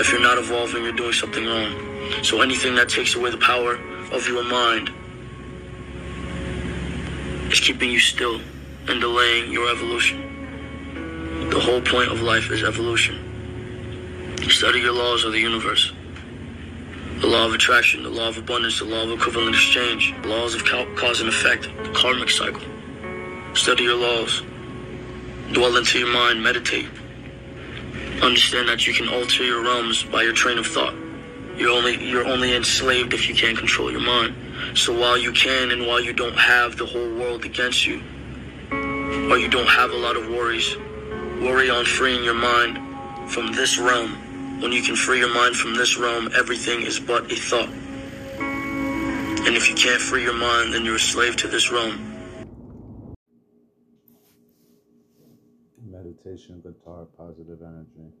If you're not evolving, you're doing something wrong. So anything that takes away the power of your mind is keeping you still and delaying your evolution. The whole point of life is evolution. Study your laws of the universe. The law of attraction, the law of abundance, the law of equivalent exchange, the laws of cause and effect, the karmic cycle. Study your laws. Dwell into your mind, meditate. Understand that you can alter your realms by your train of thought. You're only you're only enslaved if you can't control your mind. So while you can and while you don't have the whole world against you, or you don't have a lot of worries, worry on freeing your mind from this realm. When you can free your mind from this realm, everything is but a thought. And if you can't free your mind, then you're a slave to this realm. Meditation, guitar, positive energy.